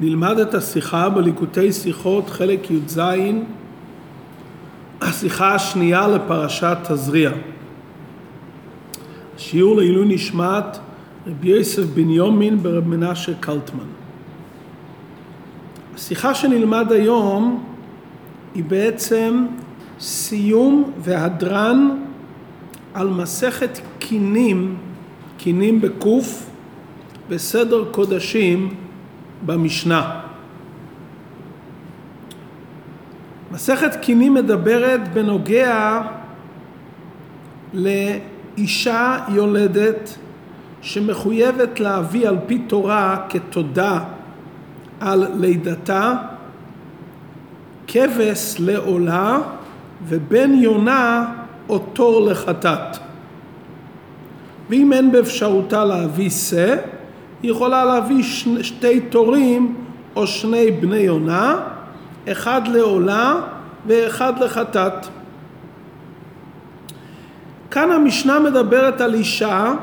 נלמד את השיחה בליקוטי שיחות, חלק י"ז, השיחה השנייה לפרשת תזריע. שיעור לעילוי נשמת רבי יוסף בן יומין ברב מנשה קלטמן. השיחה שנלמד היום היא בעצם סיום והדרן על מסכת קינים, קינים בקוף, בסדר קודשים במשנה. מסכת קינים מדברת בנוגע לאישה יולדת שמחויבת להביא על פי תורה כתודה על לידתה כבש לעולה ובן יונה או תור לחטאת. ואם אין באפשרותה להביא שא, היא יכולה להביא שני, שתי תורים או שני בני יונה, אחד לעולה ואחד לחטאת. כאן המשנה מדברת על אישה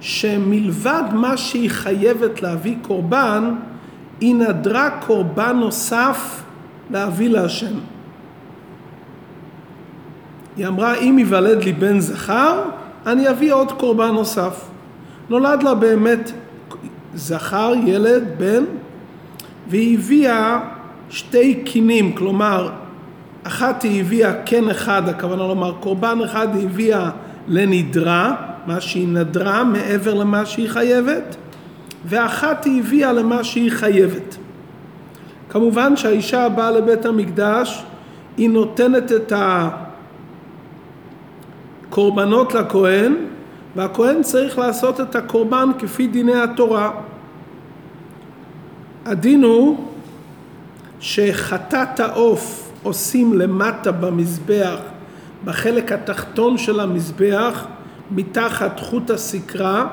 שמלבד מה שהיא חייבת להביא קורבן, היא נדרה קורבן נוסף להביא להשם. היא אמרה, אם ייוולד לי בן זכר, אני אביא עוד קורבן נוסף. נולד לה באמת זכר, ילד, בן, והיא הביאה שתי קינים, כלומר, אחת היא הביאה קן אחד, הכוונה לומר קורבן אחד היא הביאה לנדרה, מה שהיא נדרה מעבר למה שהיא חייבת, ואחת היא הביאה למה שהיא חייבת. כמובן שהאישה הבאה לבית המקדש היא נותנת את הקורבנות לכהן והכהן צריך לעשות את הקורבן כפי דיני התורה. הדין הוא שחטאת העוף עושים למטה במזבח, בחלק התחתון של המזבח, מתחת חוט הסקרה,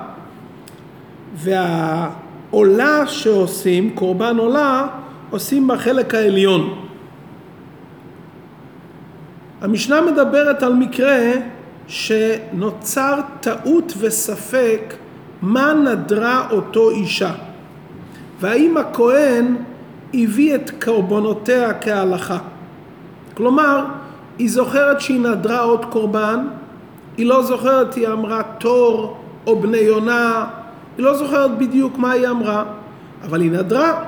והעולה שעושים, קורבן עולה, עושים בחלק העליון. המשנה מדברת על מקרה שנוצר טעות וספק מה נדרה אותו אישה והאם הכהן הביא את קורבנותיה כהלכה. כלומר, היא זוכרת שהיא נדרה עוד קורבן, היא לא זוכרת, היא אמרה תור או בני יונה, היא לא זוכרת בדיוק מה היא אמרה, אבל היא נדרה.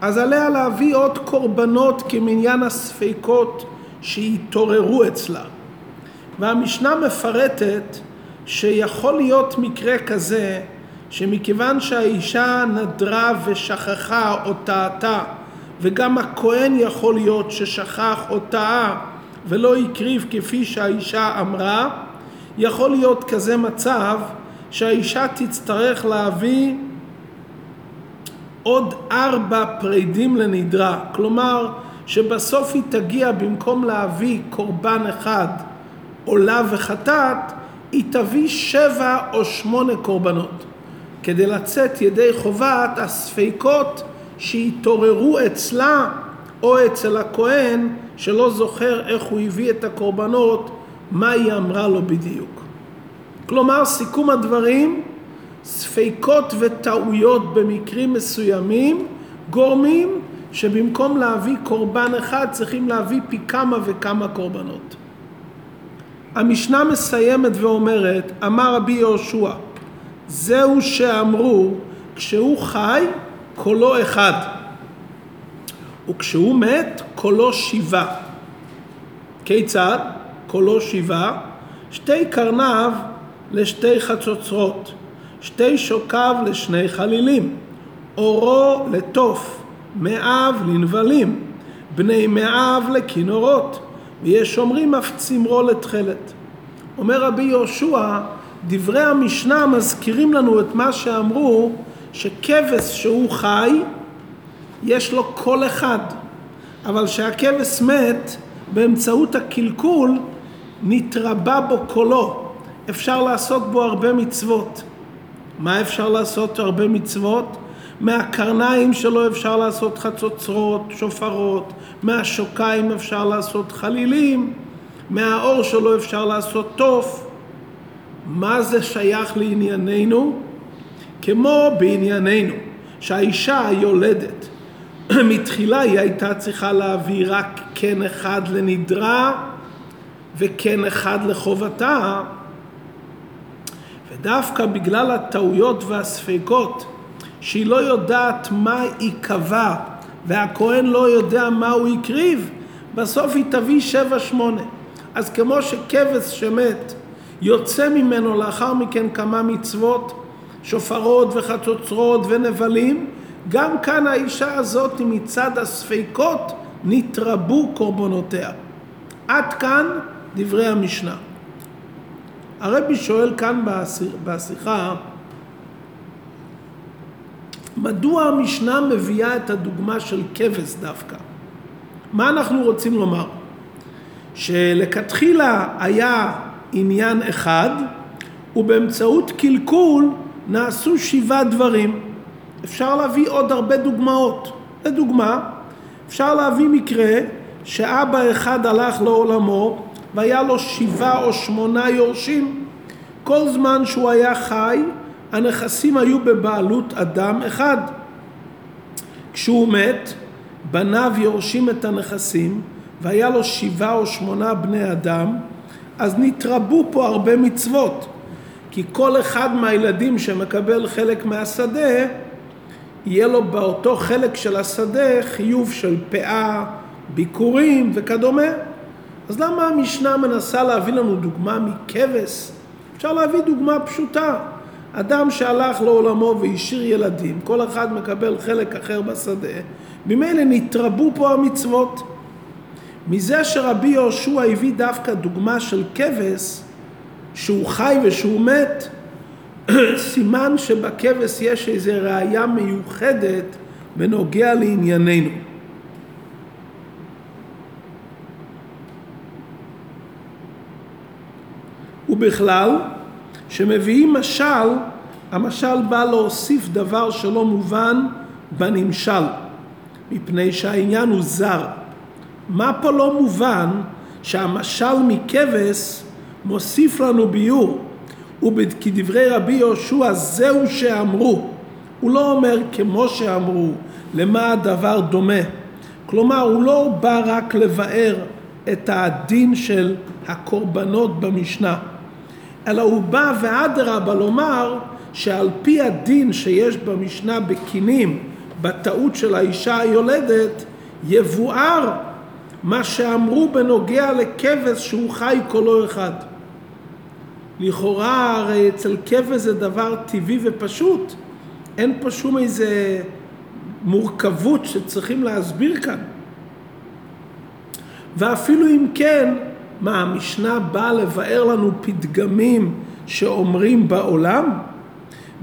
אז עליה להביא עוד קורבנות כמניין הספקות שהתעוררו אצלה. והמשנה מפרטת שיכול להיות מקרה כזה שמכיוון שהאישה נדרה ושכחה או טעתה וגם הכהן יכול להיות ששכח או טעה ולא הקריב כפי שהאישה אמרה, יכול להיות כזה מצב שהאישה תצטרך להביא עוד ארבע פרידים לנדרה, כלומר שבסוף היא תגיע במקום להביא קורבן אחד עולה וחטאת, היא תביא שבע או שמונה קורבנות, כדי לצאת ידי חובת הספקות שהתעוררו אצלה או אצל הכהן שלא זוכר איך הוא הביא את הקורבנות, מה היא אמרה לו בדיוק. כלומר, סיכום הדברים, ספקות וטעויות במקרים מסוימים גורמים שבמקום להביא קורבן אחד צריכים להביא פי כמה וכמה קורבנות. המשנה מסיימת ואומרת, אמר רבי יהושע, זהו שאמרו, כשהוא חי, קולו אחד, וכשהוא מת, קולו שבעה. כיצד? קולו שבעה, שתי קרניו לשתי חצוצרות, שתי שוקיו לשני חלילים, אורו לתוף, מאב לנבלים, בני מאב לכינורות. ויש אומרים אף צמרו לתכלת. אומר רבי יהושע, דברי המשנה מזכירים לנו את מה שאמרו, שכבש שהוא חי, יש לו קול אחד, אבל כשהכבש מת, באמצעות הקלקול, נתרבה בו קולו. אפשר לעשות בו הרבה מצוות. מה אפשר לעשות הרבה מצוות? מהקרניים שלו אפשר לעשות חצוצרות, שופרות, מהשוקיים אפשר לעשות חלילים, מהאור שלו אפשר לעשות תוף. מה זה שייך לענייננו? כמו בענייננו, שהאישה היולדת, מתחילה היא הייתה צריכה להביא רק כן אחד לנדרה וכן אחד לחובתה, ודווקא בגלל הטעויות והספקות, שהיא לא יודעת מה ייקבע והכהן לא יודע מה הוא הקריב, בסוף היא תביא שבע שמונה. אז כמו שכבש שמת יוצא ממנו לאחר מכן כמה מצוות, שופרות וחצוצרות ונבלים, גם כאן האישה הזאת מצד הספקות נתרבו קורבנותיה. עד כאן דברי המשנה. הרבי שואל כאן בשיחה, מדוע המשנה מביאה את הדוגמה של כבש דווקא? מה אנחנו רוצים לומר? שלכתחילה היה עניין אחד ובאמצעות קלקול נעשו שבעה דברים. אפשר להביא עוד הרבה דוגמאות. לדוגמה, אפשר להביא מקרה שאבא אחד הלך לעולמו והיה לו שבעה או שמונה יורשים. כל זמן שהוא היה חי, הנכסים היו בבעלות אדם אחד. כשהוא מת, בניו יורשים את הנכסים, והיה לו שבעה או שמונה בני אדם, אז נתרבו פה הרבה מצוות. כי כל אחד מהילדים שמקבל חלק מהשדה, יהיה לו באותו חלק של השדה חיוב של פאה, ביקורים וכדומה. אז למה המשנה מנסה להביא לנו דוגמה מכבש? אפשר להביא דוגמה פשוטה. אדם שהלך לעולמו והשאיר ילדים, כל אחד מקבל חלק אחר בשדה, ממילא נתרבו פה המצוות. מזה שרבי יהושע הביא דווקא דוגמה של כבש, שהוא חי ושהוא מת, סימן שבכבש יש איזו ראייה מיוחדת בנוגע לענייננו. ובכלל, שמביאים משל, המשל בא להוסיף דבר שלא מובן בנמשל, מפני שהעניין הוא זר. מה פה לא מובן שהמשל מכבש מוסיף לנו ביור, וכדברי רבי יהושע זהו שאמרו. הוא לא אומר כמו שאמרו, למה הדבר דומה. כלומר, הוא לא בא רק לבאר את הדין של הקורבנות במשנה, אלא הוא בא ואדרבה לומר שעל פי הדין שיש במשנה בקינים, בטעות של האישה היולדת, יבואר מה שאמרו בנוגע לכבש שהוא חי כולו אחד. לכאורה הרי אצל כבש זה דבר טבעי ופשוט, אין פה שום איזה מורכבות שצריכים להסביר כאן. ואפילו אם כן, מה, המשנה באה לבאר לנו פתגמים שאומרים בעולם?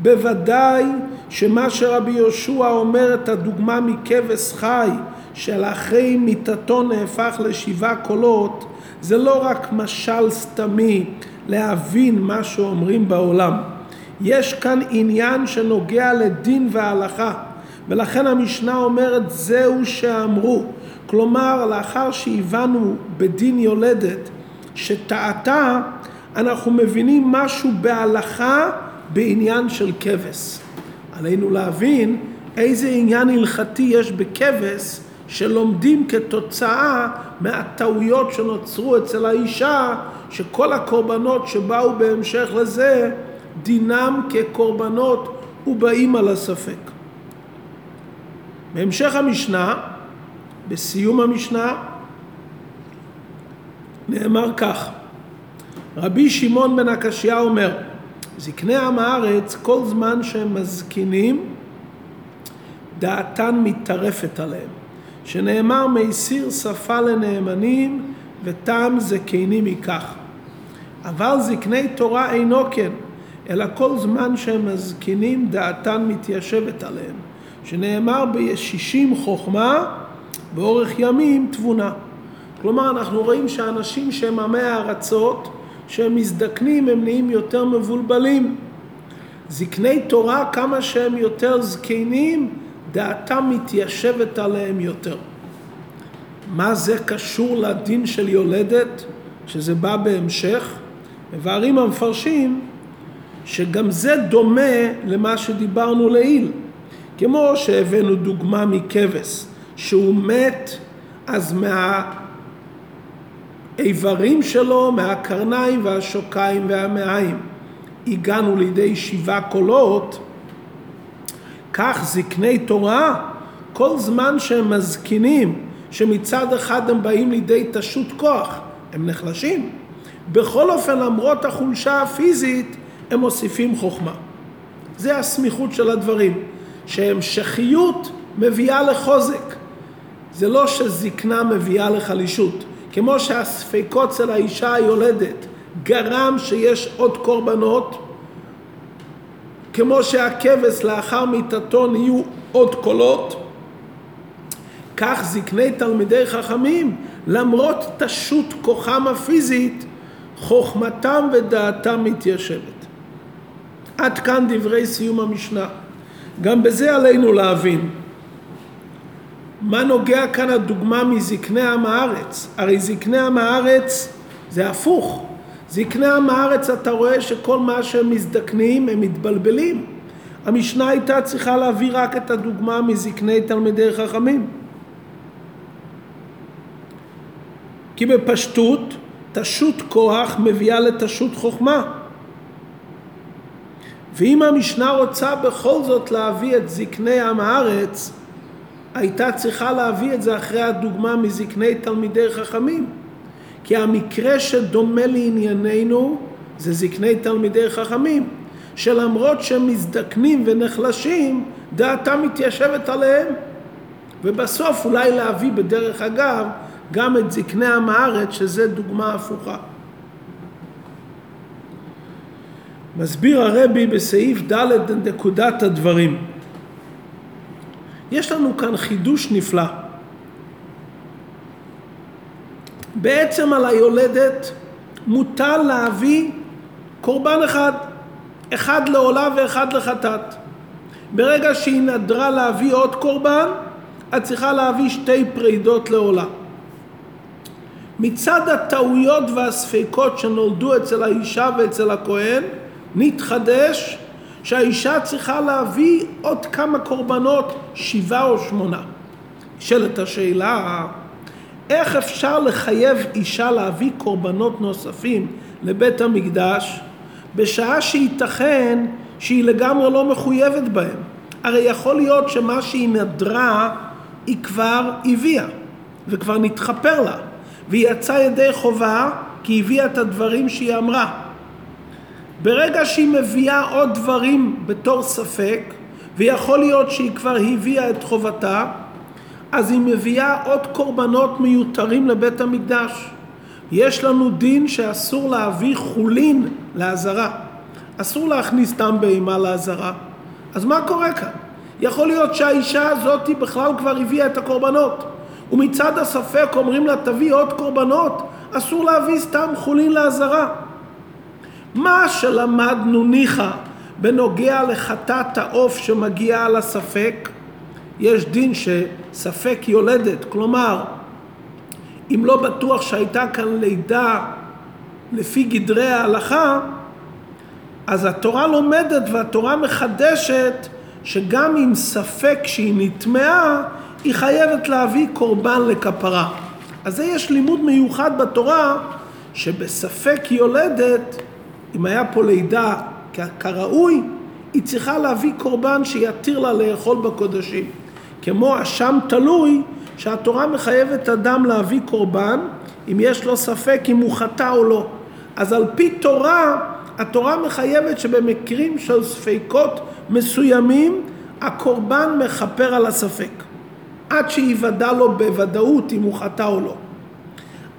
בוודאי שמה שרבי יהושע אומר את הדוגמה מכבש חי, של אחרי מיתתו נהפך לשבעה קולות, זה לא רק משל סתמי להבין מה שאומרים בעולם. יש כאן עניין שנוגע לדין והלכה, ולכן המשנה אומרת זהו שאמרו. כלומר, לאחר שהבנו בדין יולדת שטעתה, אנחנו מבינים משהו בהלכה בעניין של כבש. עלינו להבין איזה עניין הלכתי יש בכבש שלומדים כתוצאה מהטעויות שנוצרו אצל האישה, שכל הקורבנות שבאו בהמשך לזה, דינם כקורבנות ובאים על הספק. בהמשך המשנה, בסיום המשנה, נאמר כך: רבי שמעון בן הקשיא אומר, זקני עם הארץ, כל זמן שהם מזקינים, דעתן מתטרפת עליהם. שנאמר מסיר שפה לנאמנים וטעם זקנים מכך. אבל זקני תורה אינו כן, אלא כל זמן שהם מזקינים דעתן מתיישבת עליהם, שנאמר בישישים חוכמה, באורך ימים תבונה. כלומר, אנחנו רואים שאנשים שהם עמי הארצות, שהם מזדקנים, הם נהיים יותר מבולבלים. זקני תורה, כמה שהם יותר זקנים, דעתם מתיישבת עליהם יותר. מה זה קשור לדין של יולדת, שזה בא בהמשך? מבארים המפרשים שגם זה דומה למה שדיברנו לעיל. כמו שהבאנו דוגמה מכבש, שהוא מת, אז מהאיברים שלו, מהקרניים והשוקיים והמעיים, הגענו לידי שבעה קולות, כך זקני תורה, כל זמן שהם מזקינים, שמצד אחד הם באים לידי תשות כוח, הם נחלשים. בכל אופן, למרות החולשה הפיזית, הם מוסיפים חוכמה. זה הסמיכות של הדברים, שהמשכיות מביאה לחוזק. זה לא שזקנה מביאה לחלישות. כמו שהספקות אצל האישה היולדת גרם שיש עוד קורבנות, כמו שהכבש לאחר מיתתו נהיו עוד קולות, כך זקני תלמידי חכמים, למרות תשות כוחם הפיזית, חוכמתם ודעתם מתיישבת. עד כאן דברי סיום המשנה. גם בזה עלינו להבין. מה נוגע כאן הדוגמה מזקני עם הארץ? הרי זקני עם הארץ זה הפוך. זקני עם הארץ אתה רואה שכל מה שהם מזדקנים הם מתבלבלים. המשנה הייתה צריכה להביא רק את הדוגמה מזקני תלמידי חכמים. כי בפשטות תשות כוח מביאה לתשות חוכמה. ואם המשנה רוצה בכל זאת להביא את זקני עם הארץ, הייתה צריכה להביא את זה אחרי הדוגמה מזקני תלמידי חכמים. כי המקרה שדומה לענייננו זה זקני תלמידי חכמים, שלמרות שהם מזדקנים ונחלשים, דעתם מתיישבת עליהם. ובסוף אולי להביא בדרך אגב גם את זקני עם הארץ, שזה דוגמה הפוכה. מסביר הרבי בסעיף ד' נקודת הדברים. יש לנו כאן חידוש נפלא. בעצם על היולדת מוטל להביא קורבן אחד, אחד לעולה ואחד לחטאת. ברגע שהיא נדרה להביא עוד קורבן, את צריכה להביא שתי פרידות לעולה. מצד הטעויות והספקות שנולדו אצל האישה ואצל הכהן, נתחדש שהאישה צריכה להביא עוד כמה קורבנות, שבעה או שמונה. נשאלת השאלה, איך אפשר לחייב אישה להביא קורבנות נוספים לבית המקדש בשעה שייתכן שהיא לגמרי לא מחויבת בהם? הרי יכול להיות שמה שהיא נדרה היא כבר הביאה וכבר נתחפר לה והיא יצאה ידי חובה כי הביאה את הדברים שהיא אמרה. ברגע שהיא מביאה עוד דברים בתור ספק, ויכול להיות שהיא כבר הביאה את חובתה, אז היא מביאה עוד קורבנות מיותרים לבית המקדש. יש לנו דין שאסור להביא חולין לעזרה. אסור להכניס סתם בהמה לעזרה. אז מה קורה כאן? יכול להיות שהאישה הזאת בכלל כבר הביאה את הקורבנות. ומצד הספק אומרים לה תביא עוד קורבנות, אסור להביא סתם חולין לעזרה. מה שלמדנו ניחא בנוגע לחטאת העוף שמגיע לספק, יש דין שספק יולדת, כלומר, אם לא בטוח שהייתה כאן לידה לפי גדרי ההלכה, אז התורה לומדת והתורה מחדשת שגם אם ספק שהיא נטמעה, היא חייבת להביא קורבן לכפרה. אז זה יש לימוד מיוחד בתורה שבספק יולדת אם היה פה לידה כראוי, היא צריכה להביא קורבן שיתיר לה לאכול בקודשים. כמו אשם תלוי, שהתורה מחייבת אדם להביא קורבן, אם יש לו ספק אם הוא חטא או לא. אז על פי תורה, התורה מחייבת שבמקרים של ספקות מסוימים, הקורבן מכפר על הספק. עד שיוודע לו בוודאות אם הוא חטא או לא.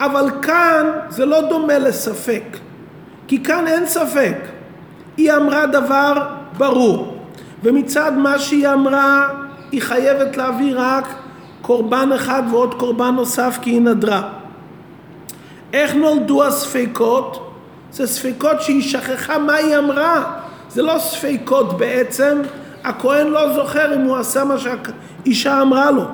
אבל כאן זה לא דומה לספק. כי כאן אין ספק. היא אמרה דבר ברור, ומצד מה שהיא אמרה, היא חייבת להביא רק קורבן אחד ועוד קורבן נוסף כי היא נדרה. איך נולדו הספקות? זה ספקות שהיא שכחה מה היא אמרה. זה לא ספקות בעצם, הכהן לא זוכר אם הוא עשה מה שהאישה אמרה לו.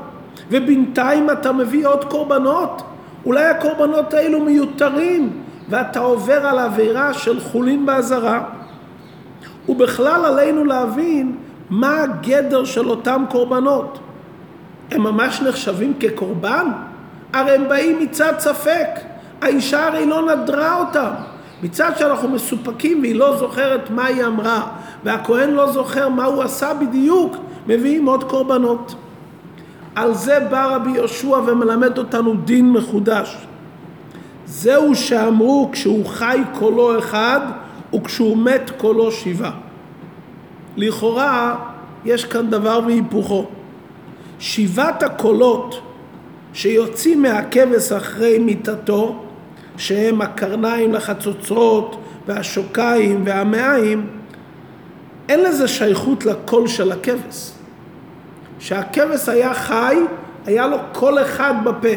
ובינתיים אתה מביא עוד קורבנות. אולי הקורבנות האלו מיותרים, ואתה עובר על עבירה של חולין באזהרה. ובכלל עלינו להבין מה הגדר של אותם קורבנות? הם ממש נחשבים כקורבן? הרי הם באים מצד ספק. האישה הרי לא נדרה אותם. מצד שאנחנו מסופקים והיא לא זוכרת מה היא אמרה, והכהן לא זוכר מה הוא עשה בדיוק, מביאים עוד קורבנות. על זה בא רבי יהושע ומלמד אותנו דין מחודש. זהו שאמרו כשהוא חי קולו אחד וכשהוא מת קולו שבעה. לכאורה יש כאן דבר והיפוכו. שבעת הקולות שיוצאים מהכבש אחרי מיתתו, שהם הקרניים לחצוצרות והשוקיים והמעיים, אין לזה שייכות לקול של הכבש. כשהכבש היה חי, היה לו קול אחד בפה.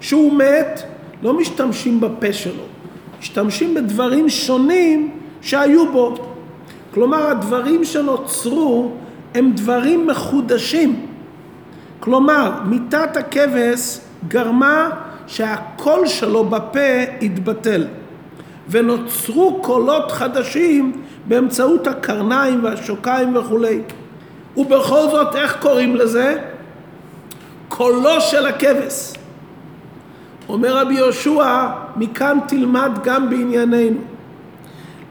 כשהוא מת, לא משתמשים בפה שלו, משתמשים בדברים שונים שהיו בו. כלומר, הדברים שנוצרו הם דברים מחודשים. כלומר, מיתת הכבש גרמה שהקול שלו בפה התבטל, ונוצרו קולות חדשים באמצעות הקרניים והשוקיים וכולי. ובכל זאת, איך קוראים לזה? קולו של הכבש. אומר רבי יהושע, מכאן תלמד גם בענייננו.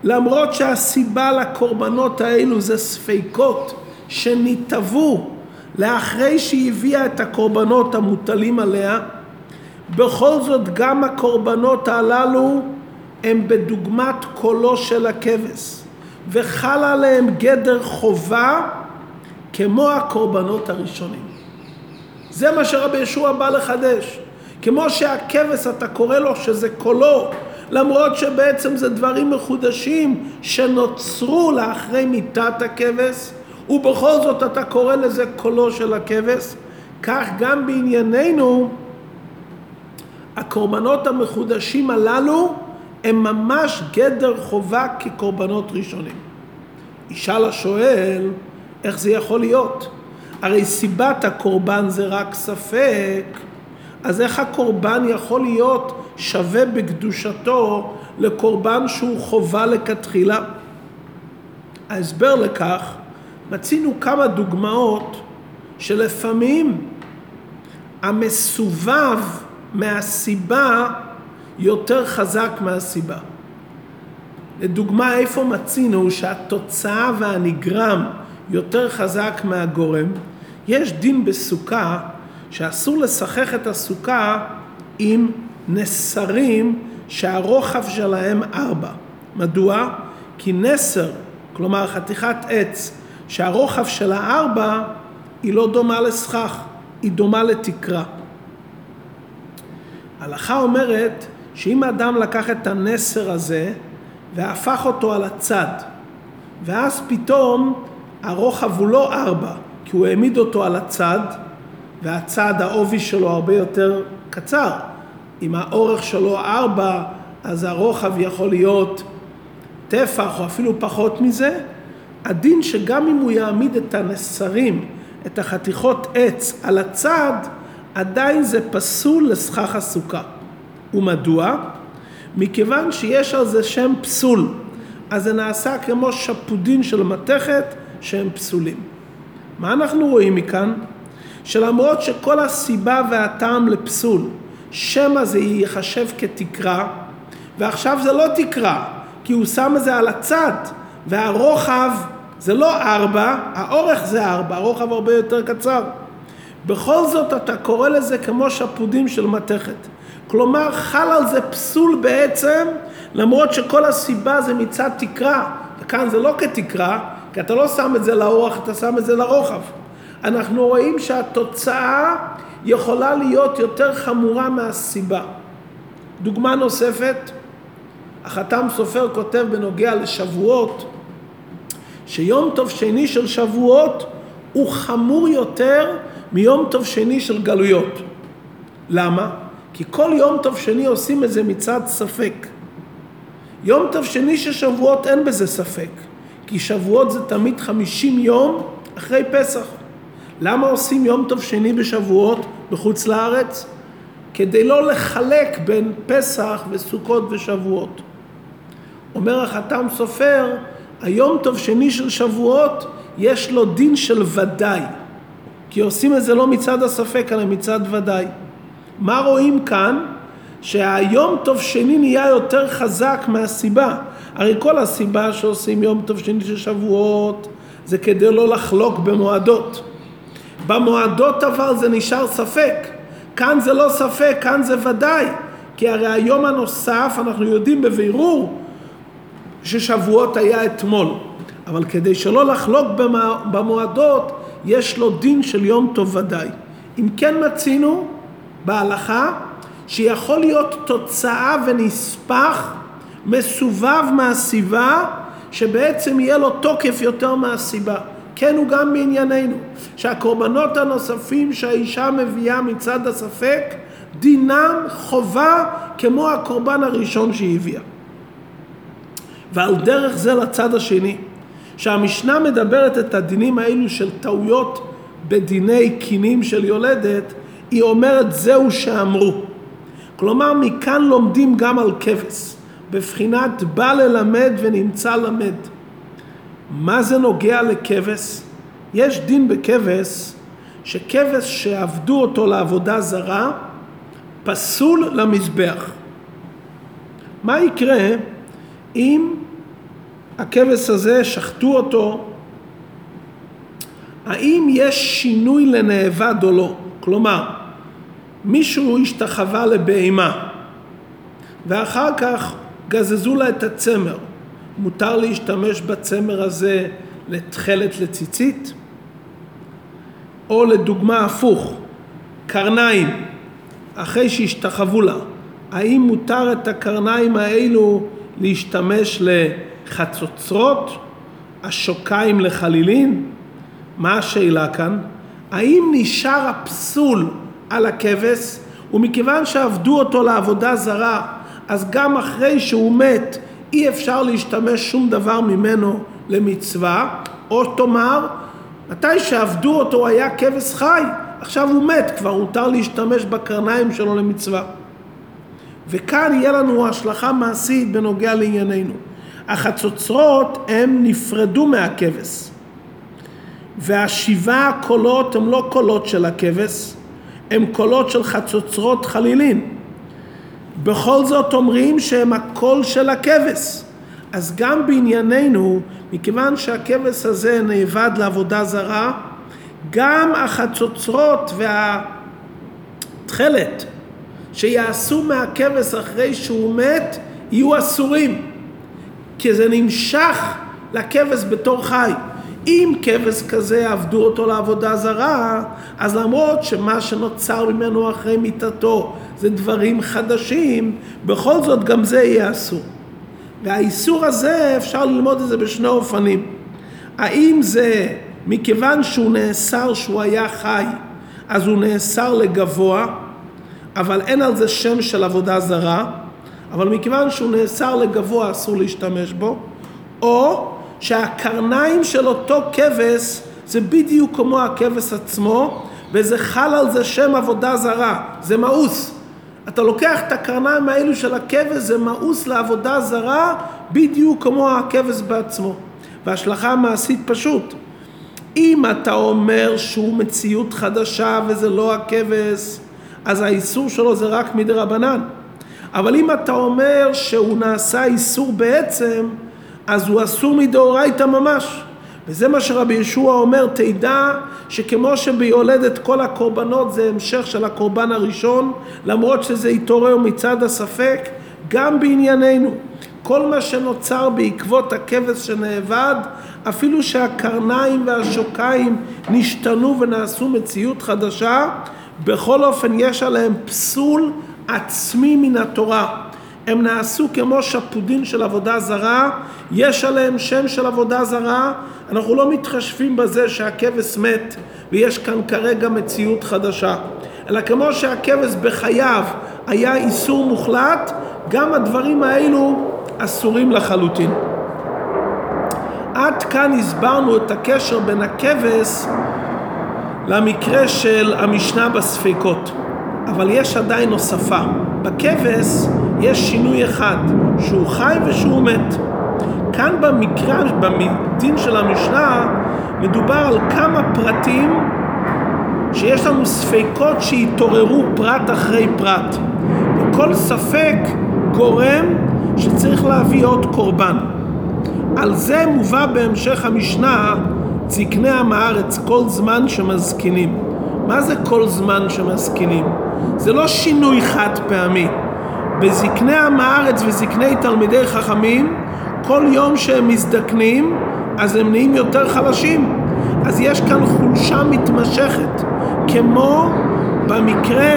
למרות שהסיבה לקורבנות האלו זה ספקות שנתעבו לאחרי שהיא הביאה את הקורבנות המוטלים עליה, בכל זאת גם הקורבנות הללו הם בדוגמת קולו של הכבש, וחל עליהם גדר חובה כמו הקורבנות הראשונים. זה מה שרבי ישוע בא לחדש. כמו שהכבש אתה קורא לו שזה קולו, למרות שבעצם זה דברים מחודשים שנוצרו לאחרי מיתת הכבש, ובכל זאת אתה קורא לזה קולו של הכבש, כך גם בענייננו הקורבנות המחודשים הללו הם ממש גדר חובה כקורבנות ראשונים. ישאל השואל, איך זה יכול להיות? הרי סיבת הקורבן זה רק ספק, אז איך הקורבן יכול להיות שווה בקדושתו לקורבן שהוא חובה לכתחילה? ההסבר לכך, מצינו כמה דוגמאות שלפעמים המסובב מהסיבה יותר חזק מהסיבה. לדוגמה, איפה מצינו שהתוצאה והנגרם יותר חזק מהגורם? יש דין בסוכה שאסור לשחק את הסוכה עם נסרים שהרוחב שלהם ארבע. מדוע? כי נסר, כלומר חתיכת עץ שהרוחב שלה ארבע, היא לא דומה לסכך, היא דומה לתקרה. ההלכה אומרת שאם האדם לקח את הנסר הזה והפך אותו על הצד, ואז פתאום הרוחב הוא לא ארבע, כי הוא העמיד אותו על הצד, והצד, העובי שלו הרבה יותר קצר. אם האורך שלו ארבע, אז הרוחב יכול להיות טפח או אפילו פחות מזה. הדין שגם אם הוא יעמיד את הנסרים, את החתיכות עץ על הצד, עדיין זה פסול לסכך הסוכה. ומדוע? מכיוון שיש על זה שם פסול, אז זה נעשה כמו שפודין של מתכת שהם פסולים. מה אנחנו רואים מכאן? שלמרות שכל הסיבה והטעם לפסול, שמא זה ייחשב כתקרה, ועכשיו זה לא תקרה, כי הוא שם את זה על הצד, והרוחב זה לא ארבע, האורך זה ארבע, הרוחב הרבה יותר קצר. בכל זאת אתה קורא לזה כמו שפודים של מתכת. כלומר חל על זה פסול בעצם, למרות שכל הסיבה זה מצד תקרה, וכאן זה לא כתקרה, כי אתה לא שם את זה לאורך, אתה שם את זה לרוחב. אנחנו רואים שהתוצאה יכולה להיות יותר חמורה מהסיבה. דוגמה נוספת, החתם סופר כותב בנוגע לשבועות, שיום טוב שני של שבועות הוא חמור יותר מיום טוב שני של גלויות. למה? כי כל יום טוב שני עושים את זה מצד ספק. יום טוב שני של שבועות אין בזה ספק, כי שבועות זה תמיד חמישים יום אחרי פסח. למה עושים יום טוב שני בשבועות בחוץ לארץ? כדי לא לחלק בין פסח וסוכות ושבועות. אומר החתם סופר, היום טוב שני של שבועות יש לו דין של ודאי. כי עושים את זה לא מצד הספק, אלא מצד ודאי. מה רואים כאן? שהיום טוב שני נהיה יותר חזק מהסיבה. הרי כל הסיבה שעושים יום טוב שני של שבועות זה כדי לא לחלוק במועדות. במועדות אבל זה נשאר ספק. כאן זה לא ספק, כאן זה ודאי. כי הרי היום הנוסף אנחנו יודעים בבירור ששבועות היה אתמול. אבל כדי שלא לחלוק במועדות, יש לו דין של יום טוב ודאי. אם כן מצינו בהלכה שיכול להיות תוצאה ונספח מסובב מהסיבה שבעצם יהיה לו תוקף יותר מהסיבה. כן הוא גם בענייננו, שהקורבנות הנוספים שהאישה מביאה מצד הספק, דינם חובה כמו הקורבן הראשון שהיא הביאה. ועל דרך זה לצד השני, שהמשנה מדברת את הדינים האלו של טעויות בדיני קינים של יולדת, היא אומרת זהו שאמרו. כלומר מכאן לומדים גם על כבש, בבחינת בא ללמד ונמצא למד. מה זה נוגע לכבש? יש דין בכבש שכבש שעבדו אותו לעבודה זרה פסול למזבח. מה יקרה אם הכבש הזה, שחטו אותו, האם יש שינוי לנאבד או לא? כלומר, מישהו השתחווה לבהמה ואחר כך גזזו לה את הצמר. מותר להשתמש בצמר הזה לתכלת לציצית? או לדוגמה הפוך, קרניים, אחרי שהשתחוו לה, האם מותר את הקרניים האלו להשתמש לחצוצרות, השוקיים לחלילין? מה השאלה כאן? האם נשאר הפסול על הכבש, ומכיוון שעבדו אותו לעבודה זרה, אז גם אחרי שהוא מת אי אפשר להשתמש שום דבר ממנו למצווה, או תאמר, מתי שעבדו אותו היה כבש חי, עכשיו הוא מת, כבר מותר להשתמש בקרניים שלו למצווה. וכאן יהיה לנו השלכה מעשית בנוגע לענייננו. החצוצרות הם נפרדו מהכבש. והשבעה קולות הם לא קולות של הכבש, הם קולות של חצוצרות חלילין. בכל זאת אומרים שהם הקול של הכבש. אז גם בענייננו, מכיוון שהכבש הזה נאבד לעבודה זרה, גם החצוצרות והתכלת שיעשו מהכבש אחרי שהוא מת, יהיו אסורים. כי זה נמשך לכבש בתור חי. אם כבש כזה עבדו אותו לעבודה זרה, אז למרות שמה שנוצר ממנו אחרי מיתתו זה דברים חדשים, בכל זאת גם זה יהיה אסור. והאיסור הזה אפשר ללמוד את זה בשני אופנים. האם זה מכיוון שהוא נאסר שהוא היה חי, אז הוא נאסר לגבוה, אבל אין על זה שם של עבודה זרה, אבל מכיוון שהוא נאסר לגבוה אסור להשתמש בו, או שהקרניים של אותו כבש זה בדיוק כמו הכבש עצמו, וזה חל על זה שם עבודה זרה, זה מאוס. אתה לוקח את הקרניים האלו של הכבש, זה מאוס לעבודה זרה, בדיוק כמו הכבש בעצמו. וההשלכה המעשית פשוט. אם אתה אומר שהוא מציאות חדשה וזה לא הכבש, אז האיסור שלו זה רק מדי רבנן. אבל אם אתה אומר שהוא נעשה איסור בעצם, אז הוא אסור מדאורייתא ממש. וזה מה שרבי ישוע אומר, תדע שכמו שביולדת כל הקורבנות זה המשך של הקורבן הראשון, למרות שזה התעורר מצד הספק, גם בענייננו. כל מה שנוצר בעקבות הכבש שנאבד, אפילו שהקרניים והשוקיים נשתנו ונעשו מציאות חדשה, בכל אופן יש עליהם פסול עצמי מן התורה. הם נעשו כמו שפודין של עבודה זרה, יש עליהם שם של עבודה זרה, אנחנו לא מתחשבים בזה שהכבש מת ויש כאן כרגע מציאות חדשה, אלא כמו שהכבש בחייו היה איסור מוחלט, גם הדברים האלו אסורים לחלוטין. עד כאן הסברנו את הקשר בין הכבש למקרה של המשנה בספקות, אבל יש עדיין הוספה. בכבש יש שינוי אחד, שהוא חי ושהוא מת. כאן במקרא, בדין של המשנה, מדובר על כמה פרטים שיש לנו ספקות שהתעוררו פרט אחרי פרט. וכל ספק גורם שצריך להביא עוד קורבן. על זה מובא בהמשך המשנה זקני עם הארץ כל זמן שמזקינים. מה זה כל זמן שמזקינים? זה לא שינוי חד פעמי. בזקני עם הארץ וזקני תלמידי חכמים, כל יום שהם מזדקנים, אז הם נהיים יותר חלשים. אז יש כאן חולשה מתמשכת, כמו במקרה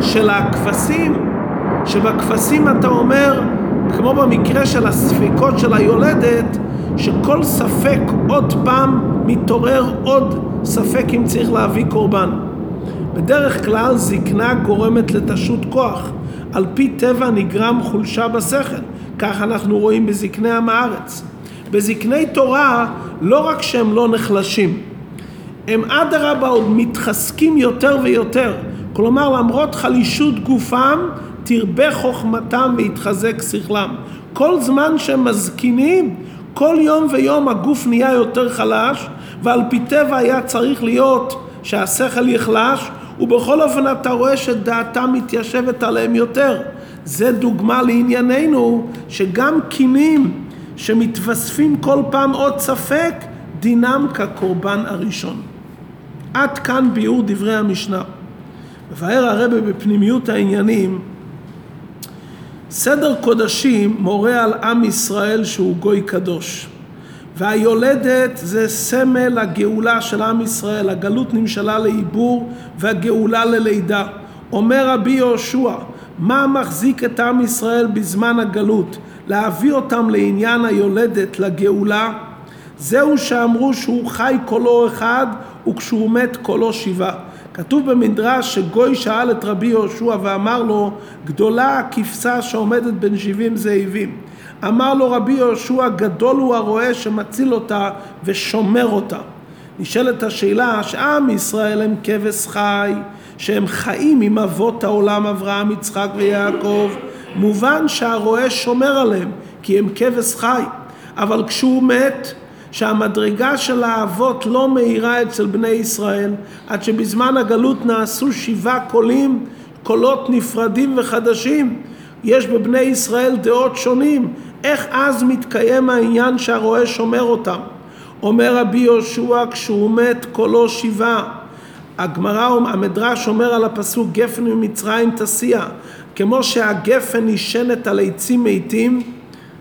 של הכבשים, שבכבשים אתה אומר, כמו במקרה של הספקות של היולדת, שכל ספק עוד פעם מתעורר עוד ספק אם צריך להביא קורבן. בדרך כלל זקנה גורמת לתשות כוח, על פי טבע נגרם חולשה בשכל, כך אנחנו רואים בזקני עם הארץ. בזקני תורה לא רק שהם לא נחלשים, הם אדרבה עוד מתחזקים יותר ויותר. כלומר למרות חלישות גופם תרבה חוכמתם ויתחזק שכלם. כל זמן שהם מזקינים, כל יום ויום הגוף נהיה יותר חלש, ועל פי טבע היה צריך להיות שהשכל יחלש, ובכל אופן אתה רואה שדעתם מתיישבת עליהם יותר. זה דוגמה לענייננו שגם קינים שמתווספים כל פעם עוד ספק, דינם כקורבן הראשון. עד כאן ביאור דברי המשנה. מבאר הרבה בפנימיות העניינים סדר קודשים מורה על עם ישראל שהוא גוי קדוש והיולדת זה סמל הגאולה של עם ישראל, הגלות נמשלה לעיבור והגאולה ללידה. אומר רבי יהושע, מה מחזיק את עם ישראל בזמן הגלות? להביא אותם לעניין היולדת, לגאולה? זהו שאמרו שהוא חי קולו אחד וכשהוא מת קולו שבעה. כתוב במדרש שגוי שאל את רבי יהושע ואמר לו גדולה הכבשה שעומדת בין שבעים זאבים אמר לו רבי יהושע גדול הוא הרועה שמציל אותה ושומר אותה. נשאלת השאלה שעם ישראל הם כבש חי שהם חיים עם אבות העולם אברהם יצחק ויעקב. מובן שהרועה שומר עליהם כי הם כבש חי. אבל כשהוא מת שהמדרגה של האבות לא מאירה אצל בני ישראל עד שבזמן הגלות נעשו שבעה קולים, קולות נפרדים וחדשים. יש בבני ישראל דעות שונים, איך אז מתקיים העניין שהרועה שומר אותם? אומר רבי יהושע כשהוא מת קולו שבעה. הגמרא, המדרש אומר על הפסוק גפן ממצרים תסיע כמו שהגפן נשענת על עצים מתים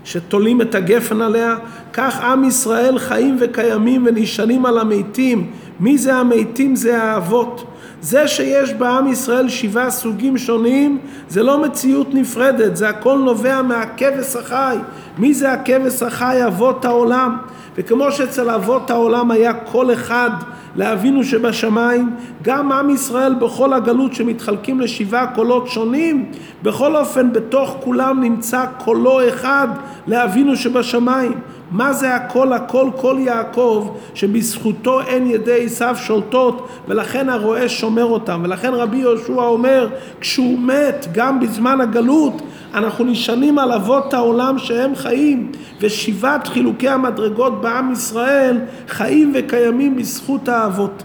שתולים את הגפן עליה, כך עם ישראל חיים וקיימים ונשענים על המתים. מי זה המתים? זה האבות. זה שיש בעם ישראל שבעה סוגים שונים זה לא מציאות נפרדת, זה הכל נובע מהכבש החי. מי זה הכבש החי? אבות העולם. וכמו שאצל אבות העולם היה כל אחד לאבינו שבשמיים, גם עם ישראל בכל הגלות שמתחלקים לשבעה קולות שונים, בכל אופן בתוך כולם נמצא קולו אחד לאבינו שבשמיים. מה זה הקול? הקול קול יעקב שבזכותו אין ידי עשיו שולטות ולכן הרועה שומר אותם ולכן רבי יהושע אומר כשהוא מת גם בזמן הגלות אנחנו נשענים על אבות העולם שהם חיים ושבעת חילוקי המדרגות בעם ישראל חיים וקיימים בזכות האבות.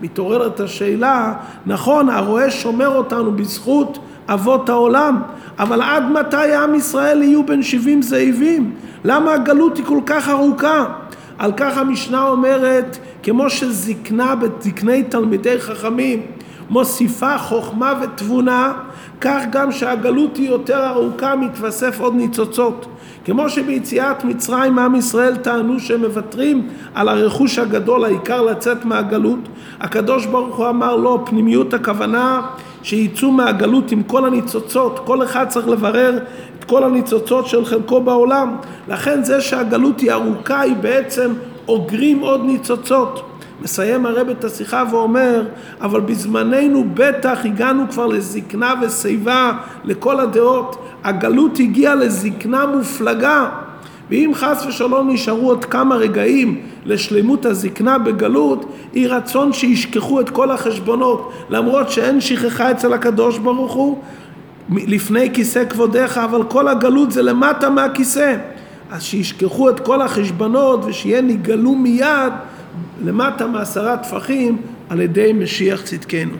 מתעוררת השאלה, נכון הרועה שומר אותנו בזכות אבות העולם אבל עד מתי עם ישראל יהיו בין שבעים זאבים? למה הגלות היא כל כך ארוכה? על כך המשנה אומרת, כמו שזקנה בזקני תלמידי חכמים מוסיפה חוכמה ותבונה, כך גם שהגלות היא יותר ארוכה מתווסף עוד ניצוצות. כמו שביציאת מצרים עם ישראל טענו שהם מוותרים על הרכוש הגדול, העיקר לצאת מהגלות, הקדוש ברוך הוא אמר לא, פנימיות הכוונה שיצאו מהגלות עם כל הניצוצות, כל אחד צריך לברר כל הניצוצות של חלקו בעולם, לכן זה שהגלות היא ארוכה היא בעצם אוגרים עוד ניצוצות. מסיים הרב את השיחה ואומר, אבל בזמננו בטח הגענו כבר לזקנה ושיבה לכל הדעות, הגלות הגיעה לזקנה מופלגה, ואם חס ושלום נשארו עוד כמה רגעים לשלמות הזקנה בגלות, יהי רצון שישכחו את כל החשבונות, למרות שאין שכחה אצל הקדוש ברוך הוא, לפני כיסא כבודיך, אבל כל הגלות זה למטה מהכיסא. אז שישכחו את כל החשבונות ושיהיה נגלו מיד למטה מעשרה טפחים על ידי משיח צדקנו.